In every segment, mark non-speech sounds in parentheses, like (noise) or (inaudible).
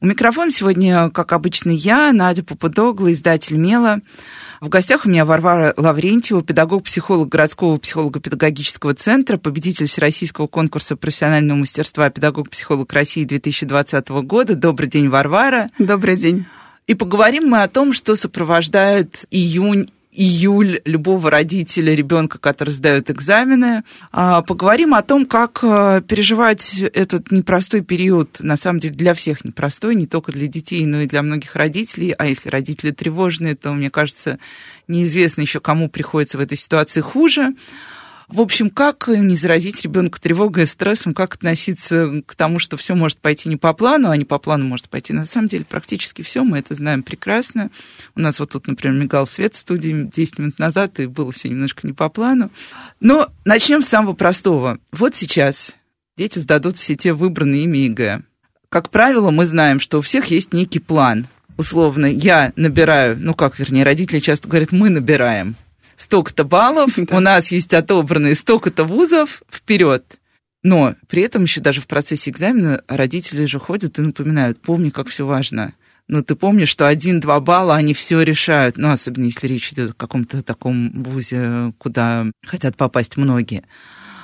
У микрофона сегодня, как обычно, я, Надя Попудогла, издатель «Мела». В гостях у меня Варвара Лаврентьева, педагог-психолог городского психолого-педагогического центра, победитель Всероссийского конкурса профессионального мастерства педагог-психолог России 2020 года. Добрый день, Варвара. Добрый день. И поговорим мы о том, что сопровождает июнь июль любого родителя ребенка, который сдает экзамены. А, поговорим о том, как а, переживать этот непростой период, на самом деле для всех непростой, не только для детей, но и для многих родителей. А если родители тревожные, то, мне кажется, неизвестно еще, кому приходится в этой ситуации хуже. В общем, как не заразить ребенка тревогой и стрессом, как относиться к тому, что все может пойти не по плану, а не по плану может пойти. На самом деле, практически все, мы это знаем прекрасно. У нас вот тут, например, мигал свет в студии 10 минут назад, и было все немножко не по плану. Но начнем с самого простого. Вот сейчас дети сдадут все те выбранные ими ЕГЭ. Как правило, мы знаем, что у всех есть некий план. Условно, я набираю, ну как, вернее, родители часто говорят, мы набираем столько-то баллов, (laughs) у нас есть отобранные столько-то вузов, вперед. Но при этом еще даже в процессе экзамена родители же ходят и напоминают, помни, как все важно. Но ты помнишь, что один-два балла, они все решают. Ну, особенно если речь идет о каком-то таком вузе, куда хотят попасть многие.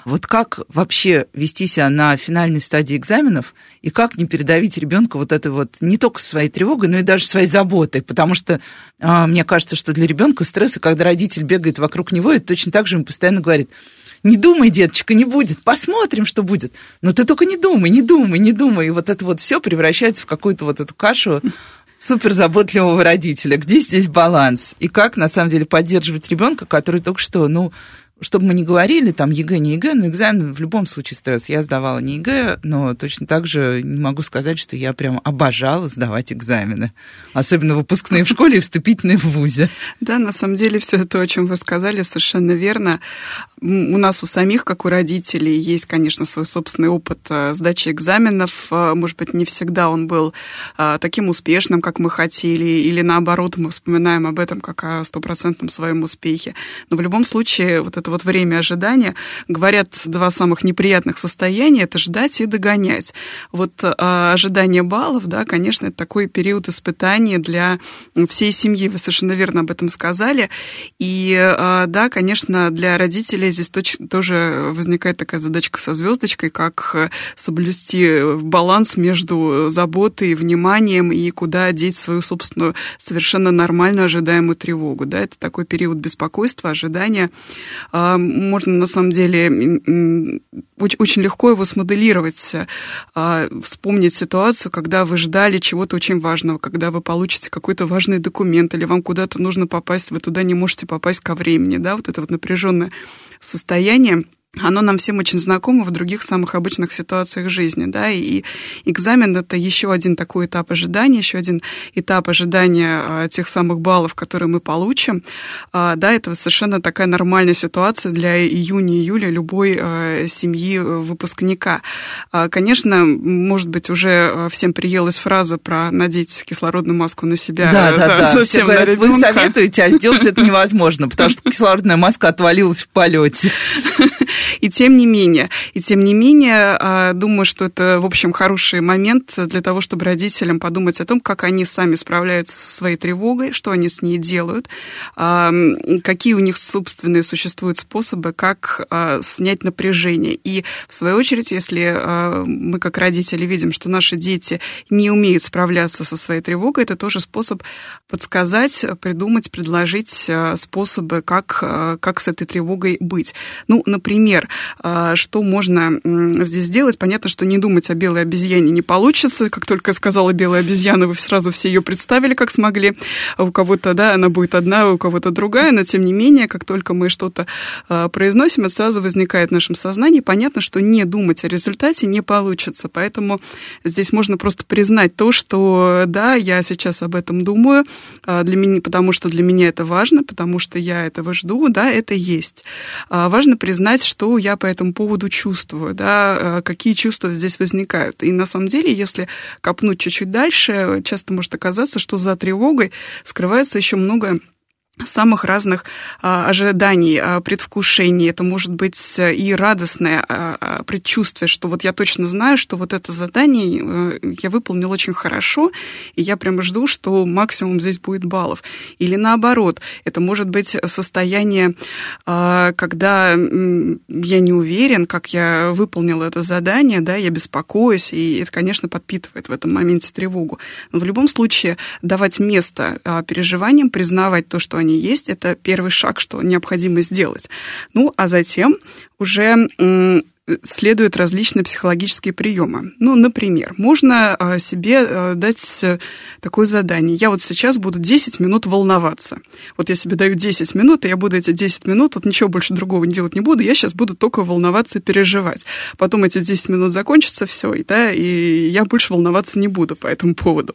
Вот как вообще вести себя на финальной стадии экзаменов и как не передавить ребенка вот этой вот не только своей тревогой, но и даже своей заботой, потому что а, мне кажется, что для ребенка стресс, когда родитель бегает вокруг него, это точно так же ему постоянно говорит, не думай, деточка, не будет, посмотрим, что будет. Но ты только не думай, не думай, не думай. И вот это вот все превращается в какую-то вот эту кашу суперзаботливого родителя. Где здесь баланс? И как, на самом деле, поддерживать ребенка, который только что, ну, чтобы мы не говорили, там, ЕГЭ, не ЕГЭ, но экзамен в любом случае стресс. Я сдавала не ЕГЭ, но точно так же не могу сказать, что я прям обожала сдавать экзамены. Особенно выпускные в школе и вступительные в ВУЗе. Да, на самом деле все то, о чем вы сказали, совершенно верно. У нас у самих, как у родителей, есть, конечно, свой собственный опыт э, сдачи экзаменов. Э, может быть, не всегда он был э, таким успешным, как мы хотели, или наоборот, мы вспоминаем об этом как о стопроцентном своем успехе. Но в любом случае, вот это вот время ожидания, говорят, два самых неприятных состояния – это ждать и догонять. Вот а, ожидание баллов, да, конечно, это такой период испытания для всей семьи. Вы совершенно верно об этом сказали. И а, да, конечно, для родителей здесь точно, тоже возникает такая задачка со звездочкой, как соблюсти баланс между заботой вниманием и куда деть свою собственную совершенно нормальную ожидаемую тревогу. Да, это такой период беспокойства, ожидания. А, можно на самом деле очень легко его смоделировать, а, вспомнить ситуацию, когда вы ждали чего-то очень важного, когда вы получите какой-то важный документ, или вам куда-то нужно попасть, вы туда не можете попасть ко времени, да, вот это вот напряженное состояние оно нам всем очень знакомо в других самых обычных ситуациях жизни, да, и экзамен — это еще один такой этап ожидания, еще один этап ожидания а, тех самых баллов, которые мы получим, а, да, это совершенно такая нормальная ситуация для июня-июля любой а, семьи выпускника. Конечно, может быть, уже всем приелась фраза про надеть кислородную маску на себя. Да, да, да. Все говорят, вы советуете, а сделать это невозможно, потому что кислородная маска отвалилась в полете. (laughs) И тем не менее, и тем не менее, а, думаю, что это, в общем, хороший момент для того, чтобы родителям подумать о том, как они сами справляются со своей тревогой, что они с ней делают, а, какие у них собственные существуют способы, как а, снять напряжение. И, в свою очередь, если мы, как родители, видим, что наши дети не умеют справляться со своей тревогой, это тоже способ подсказать, придумать, предложить способы, как, как с этой тревогой быть. Ну, например, Например, что можно здесь сделать? Понятно, что не думать о белой обезьяне не получится. Как только я сказала белая обезьяна, вы сразу все ее представили, как смогли. У кого-то, да, она будет одна, у кого-то другая, но тем не менее, как только мы что-то произносим, это сразу возникает в нашем сознании. Понятно, что не думать о результате не получится. Поэтому здесь можно просто признать то, что да, я сейчас об этом думаю, для меня, потому что для меня это важно, потому что я этого жду, да, это есть. Важно признать, что я по этому поводу чувствую, да, какие чувства здесь возникают. И на самом деле, если копнуть чуть-чуть дальше, часто может оказаться, что за тревогой скрывается еще много самых разных а, ожиданий, а, предвкушений. Это может быть э, и радостное а, а, предчувствие, что вот я точно знаю, что вот это задание а, я выполнил очень хорошо, и я прямо жду, что максимум здесь будет баллов. Или наоборот, это может быть состояние, а, когда я не уверен, как я выполнил это задание, да, я беспокоюсь, и это, конечно, подпитывает в этом моменте тревогу. Но в любом случае давать место а, переживаниям, признавать то, что они есть, это первый шаг, что необходимо сделать. Ну, а затем уже следуют различные психологические приемы. Ну, например, можно а, себе а, дать э, такое задание. Я вот сейчас буду 10 минут волноваться. Вот я себе даю 10 минут, и я буду эти 10 минут, вот ничего больше другого делать не буду, я сейчас буду только волноваться и переживать. Потом эти 10 минут закончатся, все, и, да, и я больше волноваться не буду по этому поводу.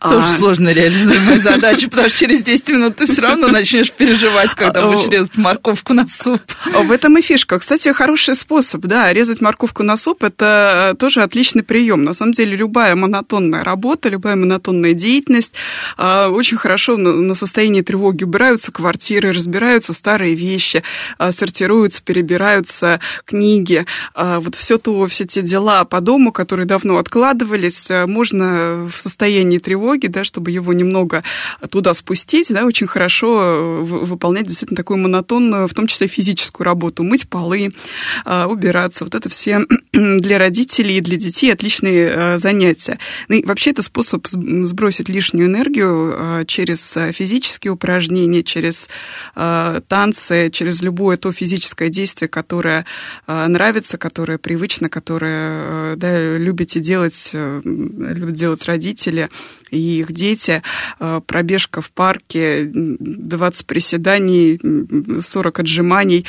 Тоже а... сложно реализуемая задача, потому что через 10 минут ты все равно начнешь переживать, когда будешь резать морковку на суп. В этом и фишка. Кстати, хороший способ, да, резать морковку на суп – это тоже отличный прием. На самом деле, любая монотонная работа, любая монотонная деятельность а, очень хорошо на состояние тревоги убираются квартиры, разбираются старые вещи, а, сортируются, перебираются книги. А, вот все то, все те дела по дому, которые давно откладывались, можно в состоянии тревоги, да, чтобы его немного туда спустить, да, очень хорошо э, выполнять действительно такую монотонную, в том числе физическую работу, мыть полы, э, убираться. Вот это все (clears throat) для родителей и для детей отличные э, занятия. Ну, и вообще это способ сбросить лишнюю энергию через физические упражнения, через танцы, через любое то физическое действие, которое нравится, которое привычно, которое да, любите делать, любят делать родители и их дети. Э, пробежка в парке, 20 приседаний, 40 отжиманий.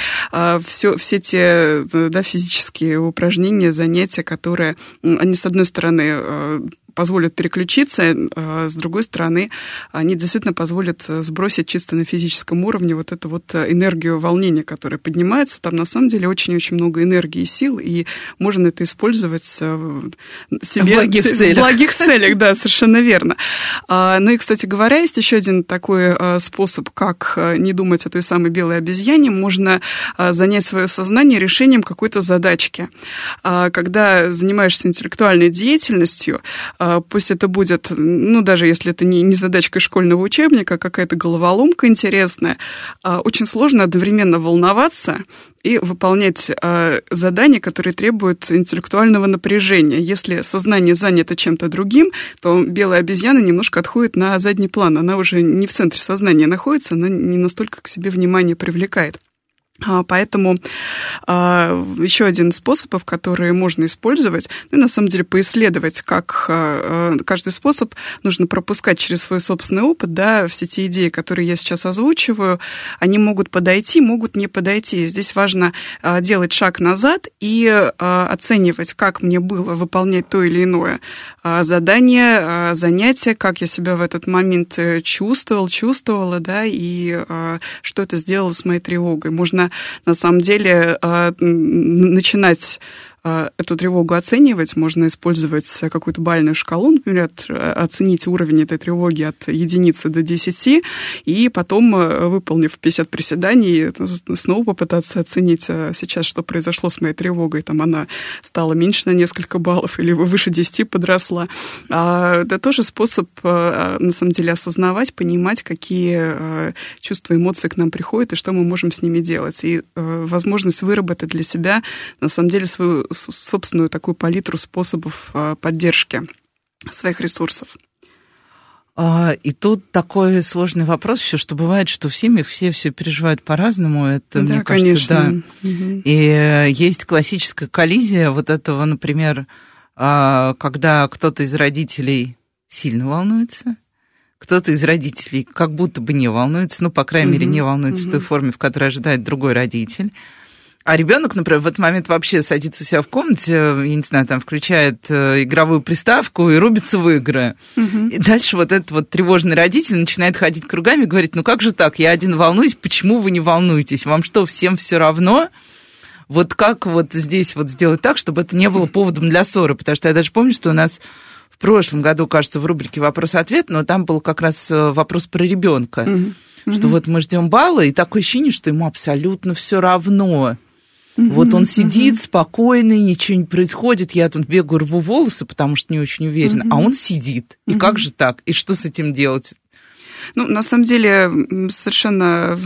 Все, э, все те да, физические упражнения, занятия, которые, они, с одной стороны, э, позволят переключиться, а с другой стороны, они действительно позволят э, сбросить чисто на физическом уровне вот эту вот э, энергию волнения, которая поднимается. Там на самом деле очень-очень много энергии и сил, и можно это использовать э, себе, в благих целях. В благих целях, да, совершенно верно. А, ну и, кстати говоря, есть еще один такой способ, как не думать о той самой белой обезьяне. Можно занять свое сознание решением какой-то задачки. А, когда занимаешься интеллектуальной деятельностью, пусть это будет, ну, даже если это не, не задачка школьного учебника, а какая-то головоломка интересная, а, очень сложно одновременно волноваться и выполнять задания, которые требуют интеллектуального напряжения. Если сознание занято чем-то другим, то белая обезьяна немножко отходит на задний план. Она уже не в центре сознания находится, она не настолько к себе внимание привлекает. А, поэтому а, еще один способ, который можно использовать, ну, на самом деле поисследовать, как а, каждый способ нужно пропускать через свой собственный опыт, да, все те идеи, которые я сейчас озвучиваю, они могут подойти, могут не подойти. Здесь важно делать шаг назад и оценивать, как мне было выполнять то или иное задание, занятие, как я себя в этот момент э, чувствовал, чувствовала, да, и что это сделало с моей тревогой. Можно на самом деле а, начинать а, эту тревогу оценивать, можно использовать какую-то бальную шкалу, например, оценить уровень этой тревоги от единицы до 10, и потом, э, выполнив 50 приседаний, снова попытаться оценить а, сейчас, что произошло с моей тревогой. Там она стала меньше на несколько баллов или выше 10 подросла. Это тоже способ, э, на самом деле, осознавать, понимать, какие э, чувства, эмоции к нам приходят и что мы можем с ними делать. И возможность выработать для себя, на самом деле, свою собственную такую палитру способов а, поддержки своих ресурсов. А, и тут такой сложный вопрос еще, что бывает, что в семьях все все переживают по-разному. Это, да, мне кажется, конечно. да. Угу. И э, есть классическая коллизия вот этого, например, а, когда кто-то из родителей сильно волнуется, кто-то из родителей как будто бы не волнуется, ну, по крайней угу. мере, не волнуется угу. в той форме, в которой ожидает другой родитель. А ребенок, например, в этот момент вообще садится у себя в комнате, я не знаю, там включает э, игровую приставку и рубится в игры. Угу. И дальше вот этот вот тревожный родитель начинает ходить кругами и говорит, ну как же так, я один волнуюсь, почему вы не волнуетесь? Вам что, всем все равно? Вот как вот здесь вот сделать так, чтобы это не было поводом для ссоры? Потому что я даже помню, что у нас в прошлом году, кажется, в рубрике «Вопрос-ответ», но там был как раз э, вопрос про ребенка. Угу. Что вот мы ждем балла, и такое ощущение, что ему абсолютно все равно. Mm-hmm, вот он сидит mm-hmm. спокойный, ничего не происходит, я тут бегаю, рву волосы, потому что не очень уверена, mm-hmm. а он сидит. И mm-hmm. как же так? И что с этим делать? Ну, на самом деле, совершенно,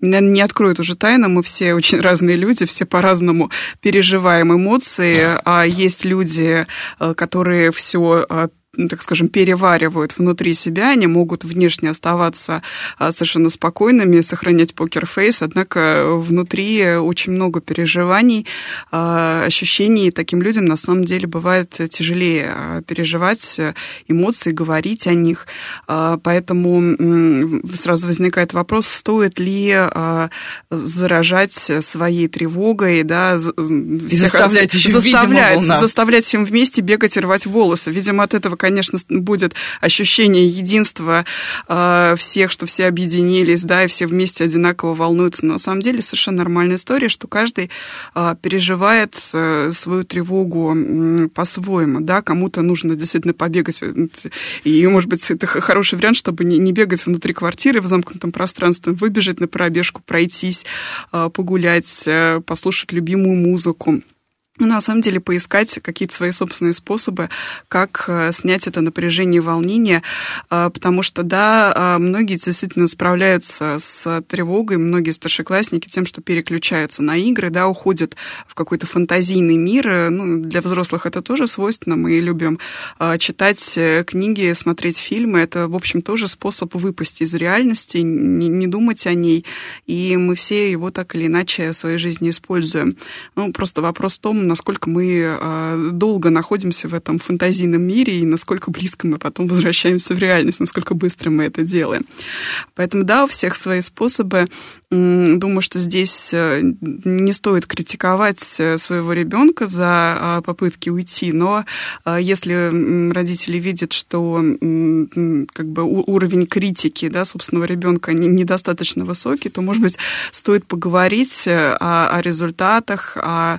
наверное, не откроют уже тайну, мы все очень разные люди, все по-разному переживаем эмоции, а есть люди, э, которые все э, так скажем, переваривают внутри себя, они могут внешне оставаться а, совершенно спокойными, сохранять покерфейс, однако внутри очень много переживаний, а, ощущений, таким людям на самом деле бывает тяжелее а, переживать эмоции, говорить о них, поэтому сразу возникает вопрос, стоит ли заражать своей тревогой, да, заставлять, заставлять, заставлять всем вместе бегать и рвать волосы. Видимо, от этого, конечно, будет ощущение единства э, всех, что все объединились, да, и все вместе одинаково волнуются. Но на самом деле совершенно нормальная история, что каждый э, переживает э, свою тревогу э, по-своему, да, кому-то нужно действительно побегать, и, может быть, это хороший вариант, чтобы не, не бегать внутри квартиры в замкнутом пространстве, выбежать на пробежку, пройтись, э, погулять, э, послушать любимую музыку. Ну, на самом деле поискать какие-то свои собственные способы, как э, снять это напряжение и волнение, э, потому что, да, э, многие действительно справляются с тревогой, многие старшеклассники тем, что переключаются на игры, да, уходят в какой-то фантазийный мир. Ну, для взрослых это тоже свойственно, мы любим читать книги, смотреть фильмы, это, в общем, тоже способ выпасть из реальности, не думать о ней, и мы все его так или иначе в своей жизни используем. Ну, просто вопрос в том, насколько мы а, долго находимся в этом фантазийном мире и насколько близко мы потом возвращаемся в реальность, насколько быстро мы это делаем. Поэтому да, у всех свои способы. Думаю, что здесь э, не стоит критиковать э, своего ребенка за а, попытки уйти, но а, если родители видят, что как бы уровень критики да, собственного ребенка недостаточно высокий, то, может быть, стоит поговорить э, о, о результатах, о,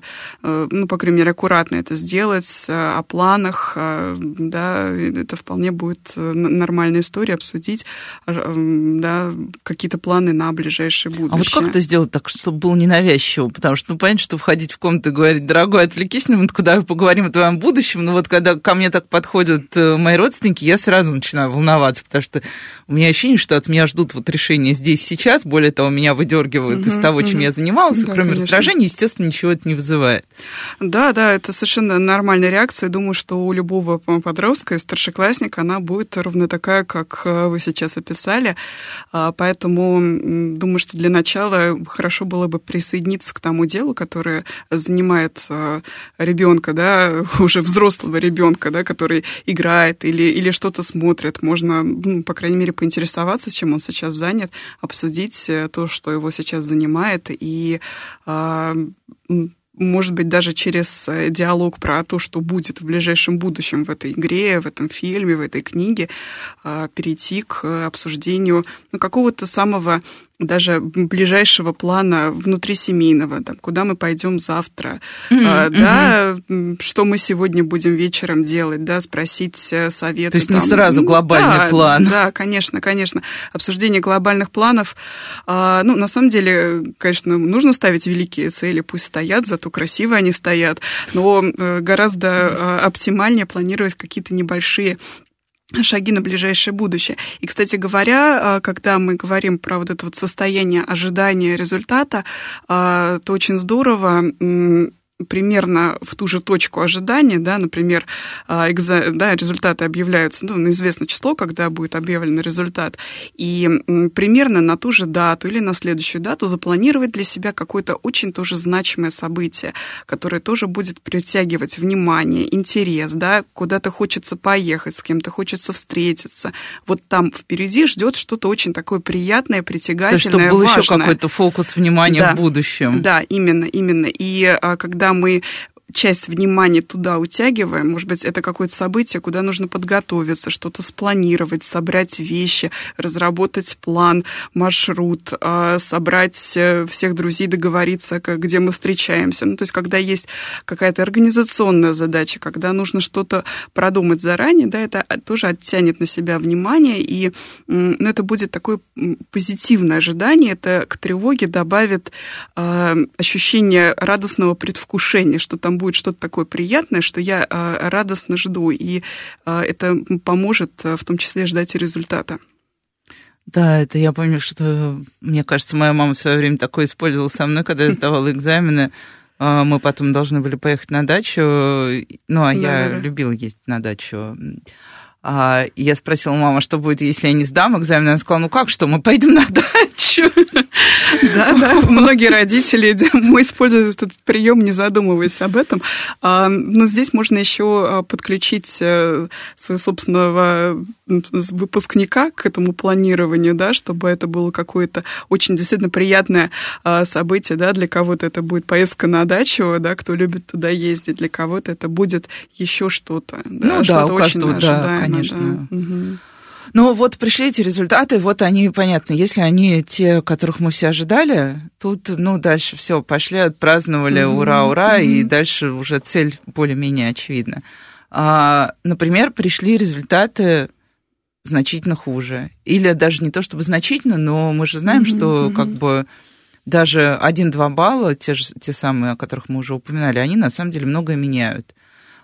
ну, по крайней мере, аккуратно это сделать, э, о планах, э, да, это вполне будет э, нормальная история обсудить, да, какие-то планы на ближайшее будущее. А вот как это сделать так, чтобы было ненавязчиво? Потому что, ну, понятно, что входить в комнату и говорить, дорогой, отвлекись на минуту, куда мы поговорим о твоем будущем, но вот когда ко мне так подходят мои родственники, я сразу начинаю волноваться, потому что у меня ощущение, что от меня ждут вот решения здесь, сейчас, более того, меня выдергивают угу, из того, чем угу. я занималась, да, кроме конечно. раздражения, естественно, ничего это не вызывает. Да, да, это совершенно нормальная реакция. Думаю, что у любого подростка и старшеклассника она будет ровно такая, как э, вы сейчас описали. А, поэтому думаю, что для начала хорошо было бы присоединиться к тому делу, которое занимает э, ребенка, да, (laughs) уже взрослого ребенка, да, который играет или, или что-то смотрит. Можно, ну, по крайней мере, поинтересоваться, чем он сейчас занят, обсудить э, то, что его сейчас занимает, и а, может быть, даже через э, диалог про то, что будет в ближайшем будущем в этой игре, в этом фильме, в этой книге, а, перейти к обсуждению ну, какого-то самого даже ближайшего плана внутрисемейного, там, куда мы пойдем завтра, mm-hmm, а, да, mm-hmm. что мы сегодня будем вечером делать, да, спросить э, совет. То есть там, не сразу глобальный да, план. Да, конечно, конечно. Обсуждение глобальных планов, а, ну, на самом деле, конечно, нужно ставить великие цели, пусть стоят, зато красиво они стоят, но э, гораздо э, оптимальнее планировать какие-то небольшие шаги на ближайшее будущее. И, кстати говоря, а, когда мы говорим про вот это вот состояние ожидания результата, а, то очень здорово примерно в ту же точку ожидания, да, например, а, экза, да, результаты объявляются, ну, на известное число, когда будет объявлен результат, и примерно на ту же дату или на следующую дату запланировать для себя какое-то очень тоже значимое событие, которое тоже будет притягивать внимание, интерес, да, куда-то хочется поехать, с кем-то хочется встретиться. Вот там впереди ждет что-то очень такое приятное, притягательное, То есть, чтобы был важное. еще какой-то фокус внимания да, в будущем. Да, именно, именно. И а, когда когда часть внимания туда утягиваем, может быть, это какое-то событие, куда нужно подготовиться, что-то спланировать, собрать вещи, разработать план, маршрут, а, собрать э, всех друзей, договориться, где мы встречаемся. Ну, то есть, когда есть какая-то организационная задача, когда нужно что-то продумать заранее, да, это тоже оттянет на себя внимание, и ну, это будет такое позитивное ожидание, это к тревоге добавит э, ощущение радостного предвкушения, что там будет что-то такое приятное, что я а, радостно жду, и а, это поможет а, в том числе ждать и результата. Да, это я помню, что, мне кажется, моя мама в свое время такое использовала со мной, когда я (laughs) сдавала экзамены. Мы потом должны были поехать на дачу, ну, а да, я любила ездить на дачу. А, я спросила мама, что будет, если я не сдам экзамен. Она сказала, ну как что, мы пойдем на дачу. (laughs) Да, да, (laughs) многие родители мы используют этот прием, не задумываясь об этом. А, но здесь можно еще а, подключить э, своего собственного выпускника к этому планированию, да, чтобы это было какое-то очень действительно приятное событие, да, для кого-то это будет поездка на дачу, да, кто любит туда ездить, для кого-то это будет еще что-то, да, ну, что-то да, очень да, конечно. Да. Угу. Ну вот пришли эти результаты, вот они, понятно, если они те, которых мы все ожидали, тут, ну, дальше все, пошли, отпраздновали, mm-hmm. ура, ура, mm-hmm. и дальше уже цель более-менее очевидна. А, например, пришли результаты значительно хуже. Или даже не то чтобы значительно, но мы же знаем, mm-hmm. что как бы даже 1-2 балла, те, же, те самые, о которых мы уже упоминали, они на самом деле многое меняют.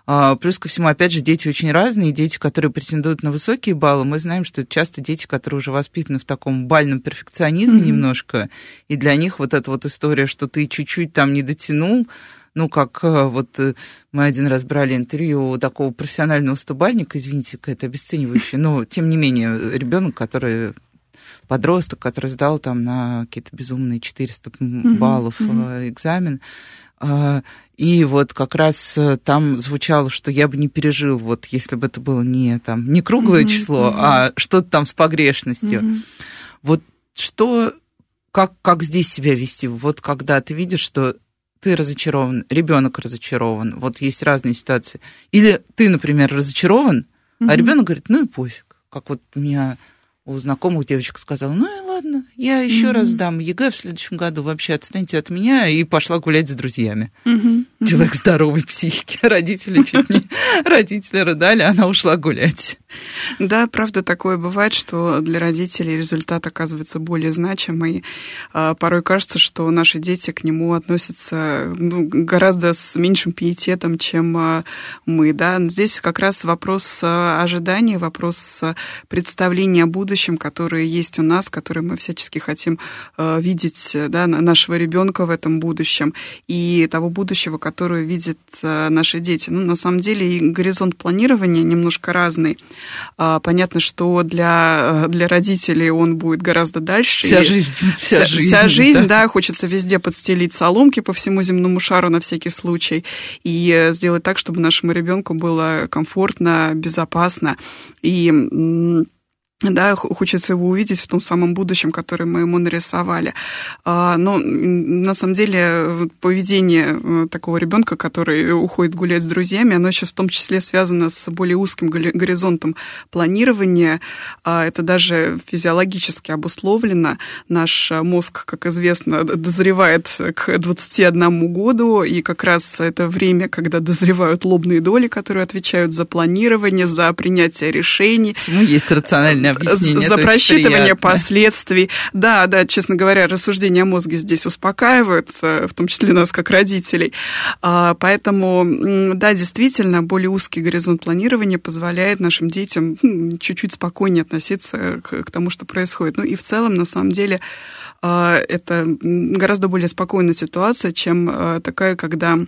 А, плюс ко всему, опять же, дети очень разные. Дети, которые претендуют на высокие баллы, мы знаем, что это часто дети, которые уже воспитаны в таком бальном перфекционизме mm-hmm. немножко. И для них вот эта вот история, что ты чуть-чуть там не дотянул, ну, как э, вот э, мы один раз брали интервью у такого профессионального стобальника, извините, это обесценивающее, но тем не менее ребенок, который подросток, который сдал там на какие-то безумные 400 баллов mm-hmm. экзамен, и вот как раз э, там звучало, что я бы не пережил, вот если бы это было не, там, не круглое mm-hmm, число, mm-hmm. а что-то там с погрешностью. Mm-hmm. Вот что, как, как здесь себя вести? Вот когда ты видишь, что ты разочарован, ребенок разочарован, вот есть разные ситуации. Или ты, например, разочарован, mm-hmm. а ребенок говорит, ну и пофиг. Как вот у меня у знакомых девочек сказала, ну и ладно, я еще mm-hmm. раз дам ЕГЭ в следующем году, вообще отстаньте от меня, и пошла гулять с друзьями. Mm-hmm. Человек здоровой психики, (laughs) родители чуть не, родители рыдали, она ушла гулять. Да, правда, такое бывает, что для родителей результат оказывается более значимый. А, порой кажется, что наши дети к нему относятся ну, гораздо с меньшим пиететом, чем а, мы. Да? здесь как раз вопрос а, ожидания, вопрос представления о будущем, которое есть у нас, которое мы всячески хотим видеть да, нашего ребенка в этом будущем и того будущего, которое видят наши дети. Ну, на самом деле, и горизонт планирования немножко разный. А, понятно, что для, для родителей он будет гораздо дальше. Вся жизнь. Вся, вся жизнь, вся жизнь да. да, хочется везде подстелить соломки по всему земному шару на всякий случай и сделать так, чтобы нашему ребенку было комфортно, безопасно. И да, хочется его увидеть в том самом будущем, которое мы ему нарисовали. А, но на самом деле поведение э, такого ребенка, который уходит гулять с друзьями, оно еще в том числе связано с более узким горизонтом планирования. А, это даже физиологически обусловлено. Наш мозг, как известно, дозревает к 21 году, и как раз это время, когда дозревают лобные доли, которые отвечают за планирование, за принятие решений. Всему есть рациональное объяснение. За просчитывание последствий. Да, да, честно говоря, рассуждения о мозге здесь успокаивают, э, в том числе нас как родителей. А, поэтому, да, действительно, более узкий горизонт планирования позволяет нашим детям чуть-чуть спокойнее относиться к тому, что происходит. Ну и в целом, на самом деле, а, это гораздо более спокойная ситуация, чем э, такая, когда а,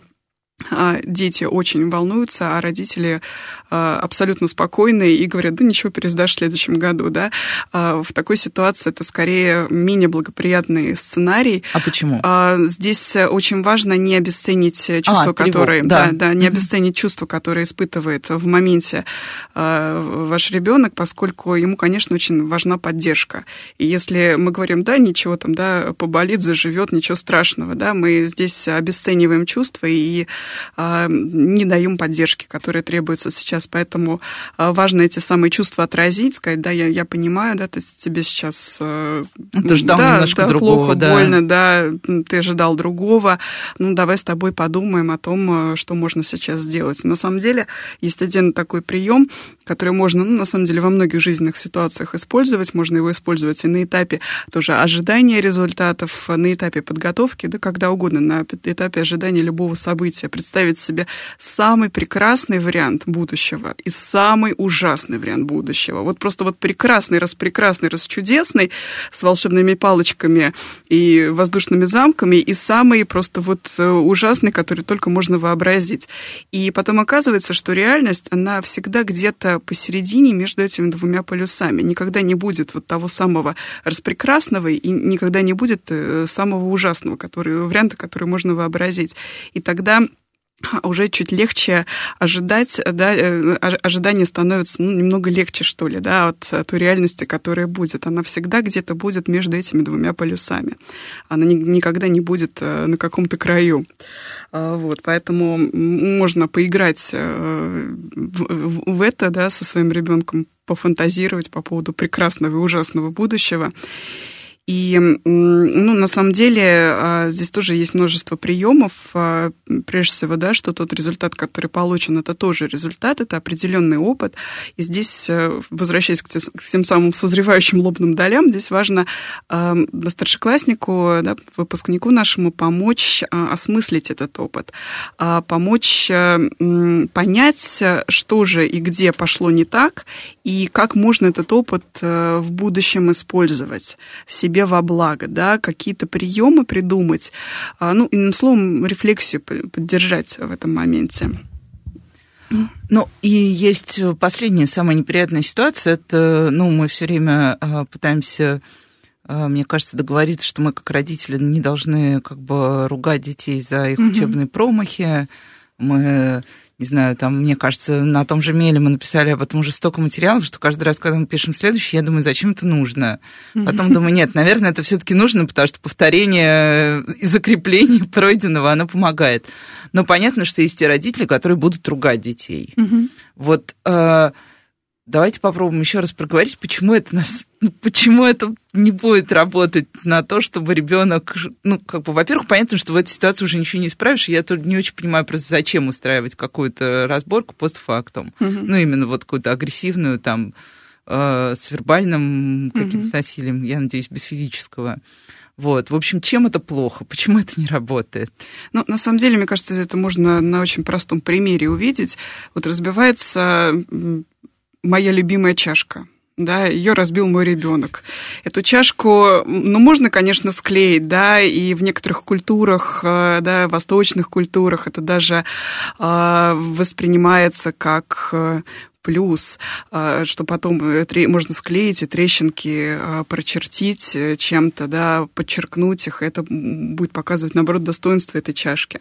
дети очень волнуются, а родители а, абсолютно спокойные и говорят, да ничего, пересдашь в следующем году, да. А, в такой ситуации это скорее менее благоприятный сценарий. А почему? Здесь очень важно не обесценить чувства, а, которые, да. Да, да, не обесценить чувства, которые испытывает в моменте ваш ребенок, поскольку ему, конечно, очень важна поддержка. И если мы говорим, да, ничего там, да, поболит, заживет, ничего страшного, да, мы здесь обесцениваем чувства и а, не даем поддержки, которая требуется сейчас. Поэтому а, важно эти самые чувства отразить, сказать, да, я, я понимаю, да, то есть тебе сейчас... Э, ты ждал да, немножко да, другого, плохо, да. больно, да, ты ожидал другого. Ну, давай с тобой подумаем о том, э, что можно сейчас сделать. На самом деле есть один такой прием, который можно, ну, на самом деле, во многих жизненных ситуациях использовать. Можно его использовать и на этапе тоже ожидания результатов, на этапе подготовки, да, когда угодно, на этапе ожидания любого события представить себе самый прекрасный вариант будущего и самый ужасный вариант будущего. Вот просто вот прекрасный, распрекрасный, расчудесный, с волшебными палочками и воздушными замками, и самый просто вот э, ужасный, который только можно вообразить. И потом оказывается, что реальность, она всегда где-то посередине между этими двумя полюсами. Никогда не будет вот того самого распрекрасного и никогда не будет э, самого ужасного который, варианта, который можно вообразить. И тогда уже чуть легче ожидать, да, э, ожидание становится ну, немного легче, что ли, да, от той реальности, которая будет. Она всегда где-то будет между этими двумя полюсами. Она ни, никогда не будет э, на каком-то краю. А, вот, поэтому можно поиграть э, в, в это, да, со своим ребенком, пофантазировать по поводу прекрасного и ужасного будущего. И, ну, на самом деле, а, здесь тоже есть множество приемов. А, прежде всего, да, что тот результат, который получен, это тоже результат, это определенный опыт. И здесь, э, возвращаясь к тем самым созревающим лобным долям, здесь важно а, старшекласснику, да, выпускнику нашему помочь осмыслить этот опыт, помочь понять, что же и где пошло не так, и как можно этот опыт э, в будущем использовать себе во благо, да, какие-то приемы придумать, а, ну, иным словом, рефлексию поддержать в этом моменте. Ну, и есть последняя самая неприятная ситуация. Это, ну, мы все время а, пытаемся, а, мне кажется, договориться, что мы как родители не должны как бы ругать детей за их mm-hmm. учебные промахи. Мы не знаю, там, мне кажется, на том же меле мы написали об этом уже столько материалов, что каждый раз, когда мы пишем следующий, я думаю, зачем это нужно? Потом думаю, нет, наверное, это все-таки нужно, потому что повторение и закрепление (laughs) пройденного, оно помогает. Но понятно, что есть и родители, которые будут ругать детей. Вот э, Давайте попробуем еще раз проговорить, почему это нас, ну, почему это не будет работать на то, чтобы ребенок, ну, как бы, во-первых, понятно, что в этой ситуации уже ничего не исправишь, я тут не очень понимаю просто, зачем устраивать какую-то разборку постфактум, угу. ну, именно вот какую-то агрессивную, там, э, с вербальным каким-то угу. насилием, я надеюсь, без физического. Вот, в общем, чем это плохо? Почему это не работает? Ну, на самом деле, мне кажется, это можно на очень простом примере увидеть. Вот разбивается моя любимая чашка. Да, ее разбил мой ребенок. Эту чашку, ну, можно, конечно, склеить, да, и в некоторых культурах, э, да, восточных культурах это даже э, воспринимается как э, плюс, что потом можно склеить и трещинки прочертить чем-то, да, подчеркнуть их, это будет показывать, наоборот, достоинство этой чашки.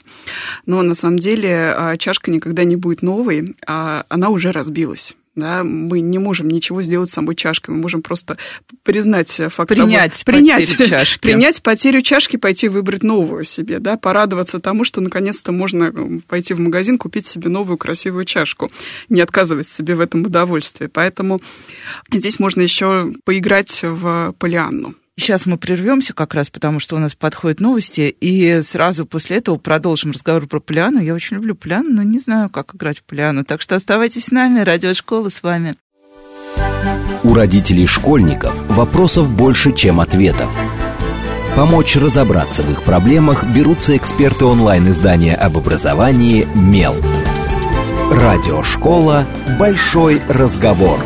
Но на самом деле чашка никогда не будет новой, а она уже разбилась да, мы не можем ничего сделать с самой чашкой, мы можем просто признать факт принять, того, принять потерю (laughs) чашки. принять потерю чашки, пойти выбрать новую себе, да, порадоваться тому, что наконец-то можно пойти в магазин, купить себе новую красивую чашку, не отказывать себе в этом удовольствии. Поэтому здесь можно еще поиграть в Полианну. Сейчас мы прервемся как раз, потому что у нас подходят новости, и сразу после этого продолжим разговор про Поляну. Я очень люблю Поляну, но не знаю, как играть в Поляну. Так что оставайтесь с нами, радиошкола с вами. У родителей школьников вопросов больше, чем ответов. Помочь разобраться в их проблемах берутся эксперты онлайн-издания об образовании «Мел». Радиошкола «Большой разговор».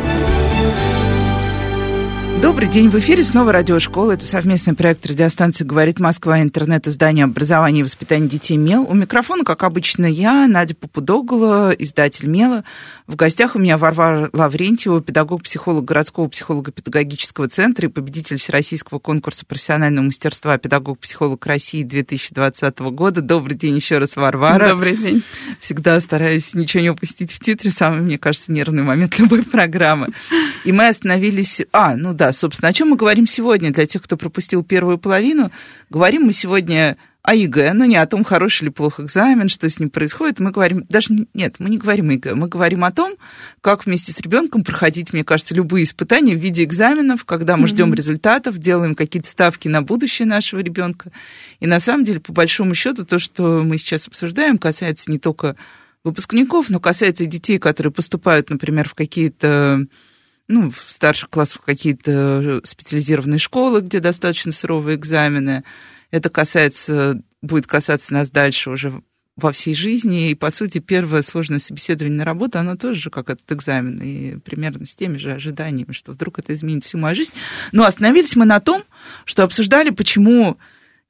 Добрый день, в эфире снова радиошкола. Это совместный проект радиостанции «Говорит Москва», интернет-издание образования и воспитания детей «Мел». У микрофона, как обычно, я, Надя Попудогла, издатель «Мела». В гостях у меня Варвара Лаврентьева, педагог-психолог городского психолого-педагогического центра и победитель Всероссийского конкурса профессионального мастерства «Педагог-психолог России» 2020 года. Добрый день еще раз, Варвара. Добрый день. Всегда стараюсь ничего не упустить в титре. Самый, мне кажется, нервный момент любой программы. И мы остановились... А, ну да, собственно, о чем мы говорим сегодня для тех, кто пропустил первую половину? Говорим мы сегодня о ЕГЭ, но не о том, хороший или плохой экзамен, что с ним происходит. Мы говорим, даже нет, мы не говорим о ЕГЭ, мы говорим о том, как вместе с ребенком проходить, мне кажется, любые испытания в виде экзаменов, когда мы mm-hmm. ждем результатов, делаем какие-то ставки на будущее нашего ребенка. И на самом деле, по большому счету, то, что мы сейчас обсуждаем, касается не только выпускников, но касается и детей, которые поступают, например, в какие-то ну, в старших классах какие-то специализированные школы, где достаточно суровые экзамены. Это касается, будет касаться нас дальше уже во всей жизни. И, по сути, первое сложное собеседование на работу, оно тоже же как этот экзамен. И примерно с теми же ожиданиями, что вдруг это изменит всю мою жизнь. Но остановились мы на том, что обсуждали, почему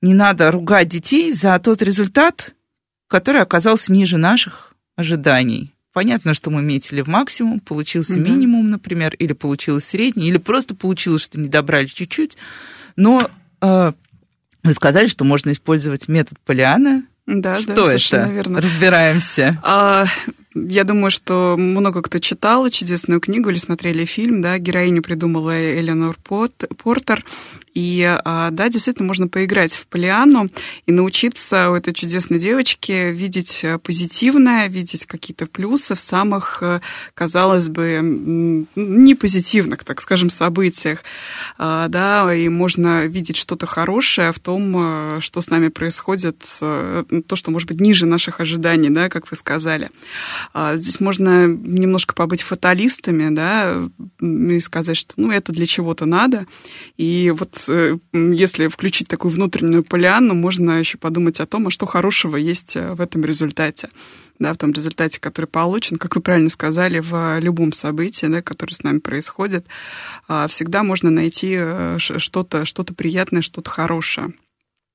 не надо ругать детей за тот результат, который оказался ниже наших ожиданий. Понятно, что мы метили в максимум, получился угу. минимум, например, или получилось средний, или просто получилось, что не добрали чуть-чуть. Но э, вы сказали, что можно использовать метод Полиана. Да, что да, это? верно. Разбираемся. А, я думаю, что много кто читал чудесную книгу или смотрели фильм, да, героиню придумала Эленор Портер, и а, да, действительно, можно поиграть в Полиану и научиться у этой чудесной девочки видеть э, позитивное, видеть какие-то плюсы в самых, э, казалось бы, не позитивных, так скажем, событиях. А, да, и можно видеть что-то хорошее в том, э, что с нами происходит, то, что, может быть, ниже наших ожиданий, да, как вы сказали. А, здесь можно немножко побыть фаталистами, да, и сказать, что, ну, это для чего-то надо. И вот Э, если включить такую внутреннюю поляну, можно еще подумать о том, а что хорошего есть э, в этом результате. Да, в том результате, который получен, как вы правильно сказали, в любом событии, да, которое с нами происходит, а, всегда можно найти э, что-то что приятное, что-то хорошее.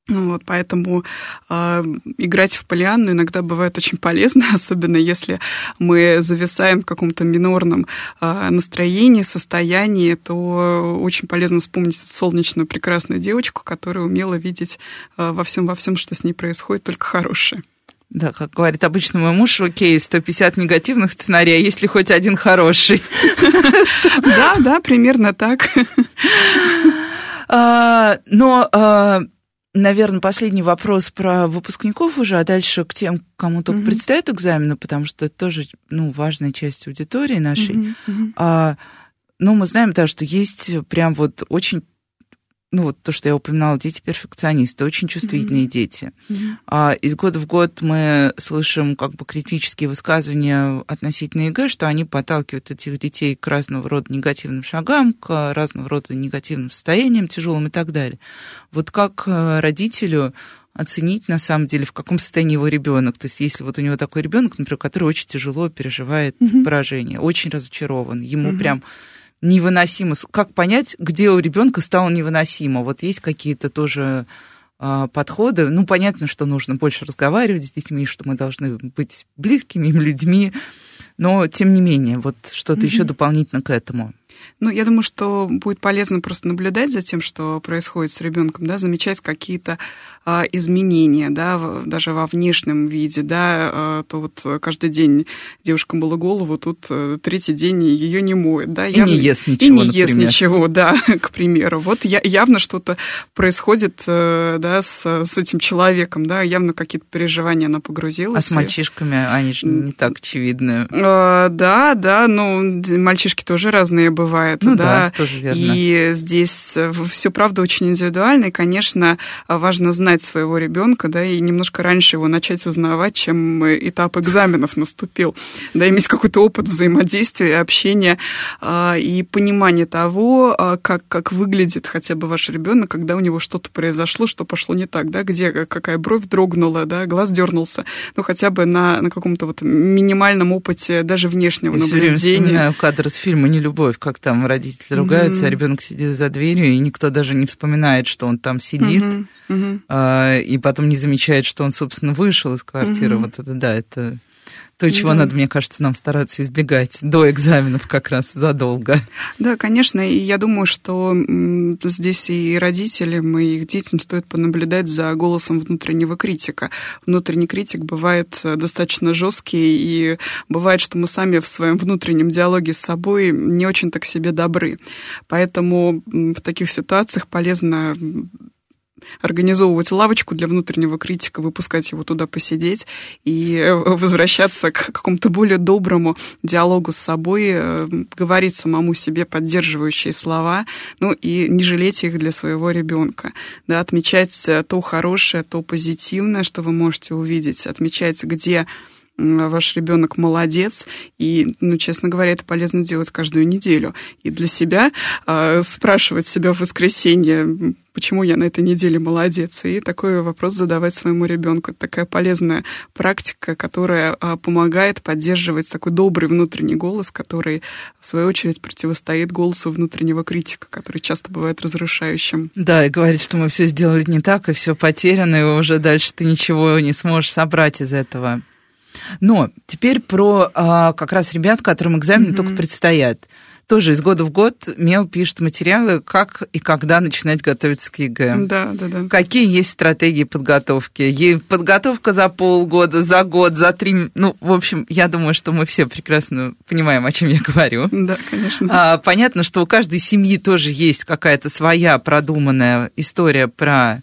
Ну вот, поэтому э, играть в полианну иногда бывает очень полезно, (laughs) особенно если мы зависаем в каком-то минорном э, настроении, состоянии, то очень полезно вспомнить эту солнечную прекрасную девочку, которая умела видеть э, во всем во всем, что с ней происходит, только хорошее. Да, как говорит обычно мой муж, окей, 150 негативных сценариев, а есть ли хоть один хороший? (laughs) Да, да, примерно так. (laughs) Но наверное, последний вопрос про выпускников уже, а дальше к тем, кому только mm-hmm. предстоят экзамены, потому что это тоже ну, важная часть аудитории нашей. Mm-hmm. Mm-hmm. А, ну, мы знаем, да, что есть прям вот очень ну вот то, что я упоминала, дети-перфекционисты, очень чувствительные mm-hmm. дети. Mm-hmm. А из года в год мы слышим как бы критические высказывания относительно ЕГЭ, что они подталкивают этих детей к разного рода негативным шагам, к разного рода негативным состояниям, тяжелым и так далее. Вот как э, родителю оценить на самом деле, в каком состоянии его ребенок. То есть, если вот у него такой ребенок, например, который очень тяжело переживает mm-hmm. поражение, очень разочарован, ему mm-hmm. прям невыносимо. Как понять, где у ребенка стало невыносимо? Вот есть какие-то тоже а, подходы. Ну, понятно, что нужно больше разговаривать с детьми, что мы должны быть близкими им людьми, но тем не менее, вот что-то mm-hmm. еще дополнительно к этому. Ну, я думаю, что будет полезно просто наблюдать за тем, что происходит с ребенком, да, замечать какие-то изменения, да, даже во внешнем виде, да, а, то вот каждый день девушка мыла голову, тут а, третий день ее не моет, да. И явно, не ест ничего, И не например. ест ничего, (laughs) да, к примеру. Вот я, явно что-то происходит, э, да, с, с этим человеком, да, явно какие-то переживания она погрузилась. А с мальчишками они же не так очевидны. А, да, да, ну, мальчишки тоже разные бывают. Ну да, да тоже верно. И здесь э, все, правда, очень индивидуально. И, конечно, важно знать своего ребенка, да, и немножко раньше его начать узнавать, чем этап экзаменов наступил. Да, иметь какой-то опыт взаимодействия, общения а, и понимание того, а, как, как выглядит хотя бы ваш ребенок, когда у него что-то произошло, что пошло не так, да, где какая бровь дрогнула, да, глаз дернулся. Ну, хотя бы на, на каком-то вот минимальном опыте даже внешнего Я наблюдения. Вспоминаю кадр из фильма «Не любовь», как как там родители ругаются, mm-hmm. а ребенок сидит за дверью, и никто даже не вспоминает, что он там сидит, mm-hmm. Mm-hmm. И потом не замечает, что он, собственно, вышел из квартиры. Mm-hmm. Вот это да, это то, чего да. надо, мне кажется, нам стараться избегать до экзаменов как раз задолго. Да, конечно, и я думаю, что здесь и родителям, и их детям стоит понаблюдать за голосом внутреннего критика. Внутренний критик бывает э, достаточно жесткий, и бывает, что мы сами в своем внутреннем диалоге с собой не очень так себе добры. Поэтому в таких ситуациях полезно организовывать лавочку для внутреннего критика, выпускать его туда посидеть и э, возвращаться к какому-то более доброму диалогу с собой, э, говорить самому себе поддерживающие слова, ну и не жалеть их для своего ребенка, да, отмечать э, то хорошее, то позитивное, что вы можете увидеть, отмечать, где ваш ребенок молодец, и, ну, честно говоря, это полезно делать каждую неделю. И для себя э, спрашивать себя в воскресенье, почему я на этой неделе молодец, и такой вопрос задавать своему ребенку. Это такая полезная практика, которая э, помогает поддерживать такой добрый внутренний голос, который, в свою очередь, противостоит голосу внутреннего критика, который часто бывает разрушающим. Да, и говорит, что мы все сделали не так, и все потеряно, и уже дальше ты ничего не сможешь собрать из этого. Но теперь про а, как раз ребят, которым экзамены mm-hmm. только предстоят. Тоже из года в год Мел пишет материалы, как и когда начинать готовиться к ЕГЭ. Да, да, да. Какие есть стратегии подготовки? Ей подготовка за полгода, за год, за три... Ну, в общем, я думаю, что мы все прекрасно понимаем, о чем я говорю. Да, конечно. А, понятно, что у каждой семьи тоже есть какая-то своя продуманная история про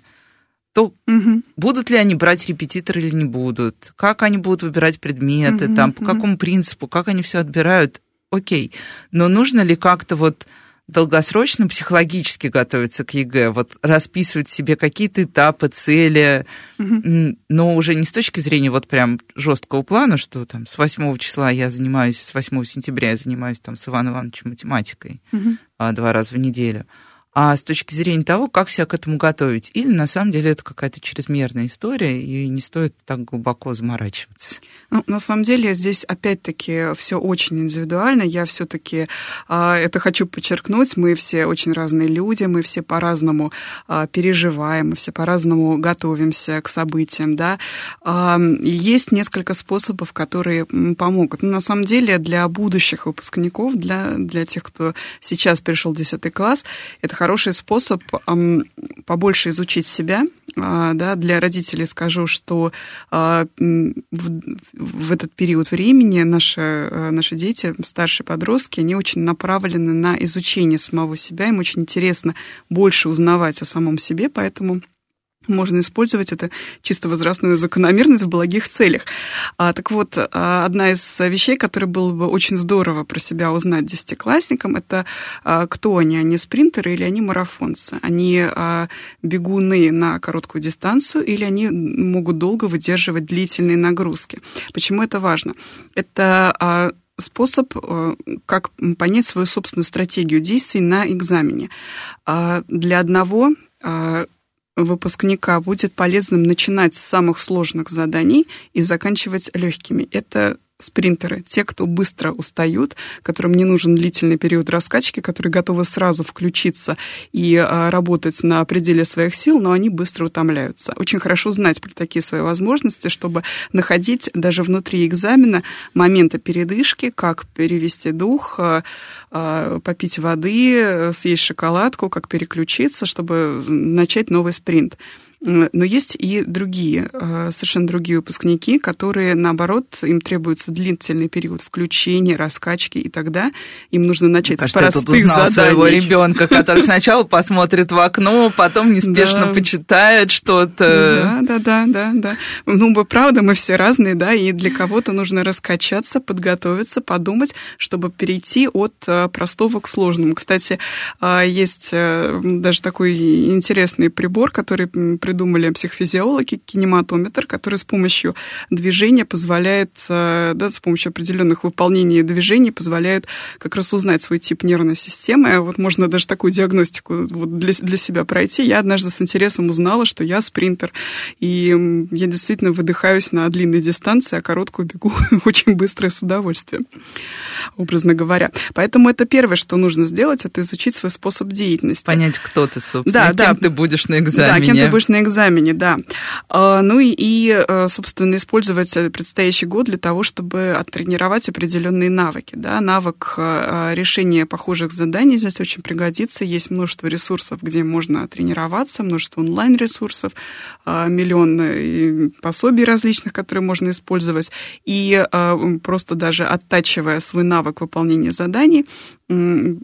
то угу. будут ли они брать репетитор или не будут, как они будут выбирать предметы, угу, там, по угу. какому принципу, как они все отбирают, окей. Но нужно ли как-то вот долгосрочно психологически готовиться к ЕГЭ, вот расписывать себе какие-то этапы, цели, угу. но уже не с точки зрения вот прям жесткого плана, что там с 8 числа я занимаюсь, с 8 сентября я занимаюсь там с Иваном Ивановичем математикой угу. два раза в неделю, а с точки зрения того, как себя к этому готовить. Или на самом деле это какая-то чрезмерная история, и не стоит так глубоко заморачиваться. Ну, на самом деле здесь опять-таки все очень индивидуально. Я все-таки а, это хочу подчеркнуть. Мы все очень разные люди, мы все по-разному а, переживаем, мы все по-разному готовимся к событиям. Да? А, есть несколько способов, которые помогут. Но на самом деле для будущих выпускников, для, для тех, кто сейчас пришел в 10 класс, это хороший способ побольше изучить себя. А, да, для родителей скажу, что а, в этот период времени наши, э, наши дети, старшие подростки, они очень направлены на изучение самого себя. Им очень интересно больше узнавать о самом себе, поэтому можно использовать это чисто возрастную закономерность в благих целях. А, так вот, а, одна из вещей, которая было бы очень здорово про себя узнать десятиклассникам, это а, кто они, они спринтеры или они марафонцы. Они а, бегуны на короткую дистанцию или они могут долго выдерживать длительные нагрузки. Почему это важно? Это а, способ, а, как понять свою собственную стратегию действий на экзамене. А, для одного выпускника будет полезным начинать с самых сложных заданий и заканчивать легкими. Это спринтеры, те, кто быстро устают, которым не нужен длительный период раскачки, которые готовы сразу включиться и а, работать на пределе своих сил, но они быстро утомляются. Очень хорошо знать про такие свои возможности, чтобы находить даже внутри экзамена моменты передышки, как перевести дух, а, а, попить воды, съесть шоколадку, как переключиться, чтобы начать новый спринт. Но есть и другие, э, совершенно другие выпускники, которые, наоборот, им требуется длительный период включения, раскачки, и тогда им нужно начать Кажется, с простых я тут узнал заданий. своего ребенка, который сначала посмотрит в окно, потом неспешно да. почитает что-то. Да, да, да, да, да. Ну, правда, мы все разные, да, и для кого-то нужно раскачаться, подготовиться, подумать, чтобы перейти от э, простого к сложному. Кстати, э, есть даже такой интересный прибор, который придумали психофизиологи, кинематометр, который с помощью движения позволяет, да, с помощью определенных выполнений движений позволяет как раз узнать свой тип нервной системы. Вот можно даже такую диагностику вот для, для себя пройти. Я однажды с интересом узнала, что я спринтер, и я действительно выдыхаюсь на длинной дистанции, а короткую бегу (laughs) очень быстро и с удовольствием, образно говоря. Поэтому это первое, что нужно сделать, это изучить свой способ деятельности. Понять, кто ты, собственно, да, кем да. ты будешь на экзамене. Да, кем ты будешь на экзамене, да. А, ну и, и, э, собственно, использовать предстоящий год для того, чтобы оттренировать определенные навыки. Да? Навык э, решения похожих заданий здесь очень пригодится. Есть множество ресурсов, где можно тренироваться, множество онлайн-ресурсов, э, миллион пособий различных, которые можно использовать. И просто даже оттачивая свой навык выполнения заданий,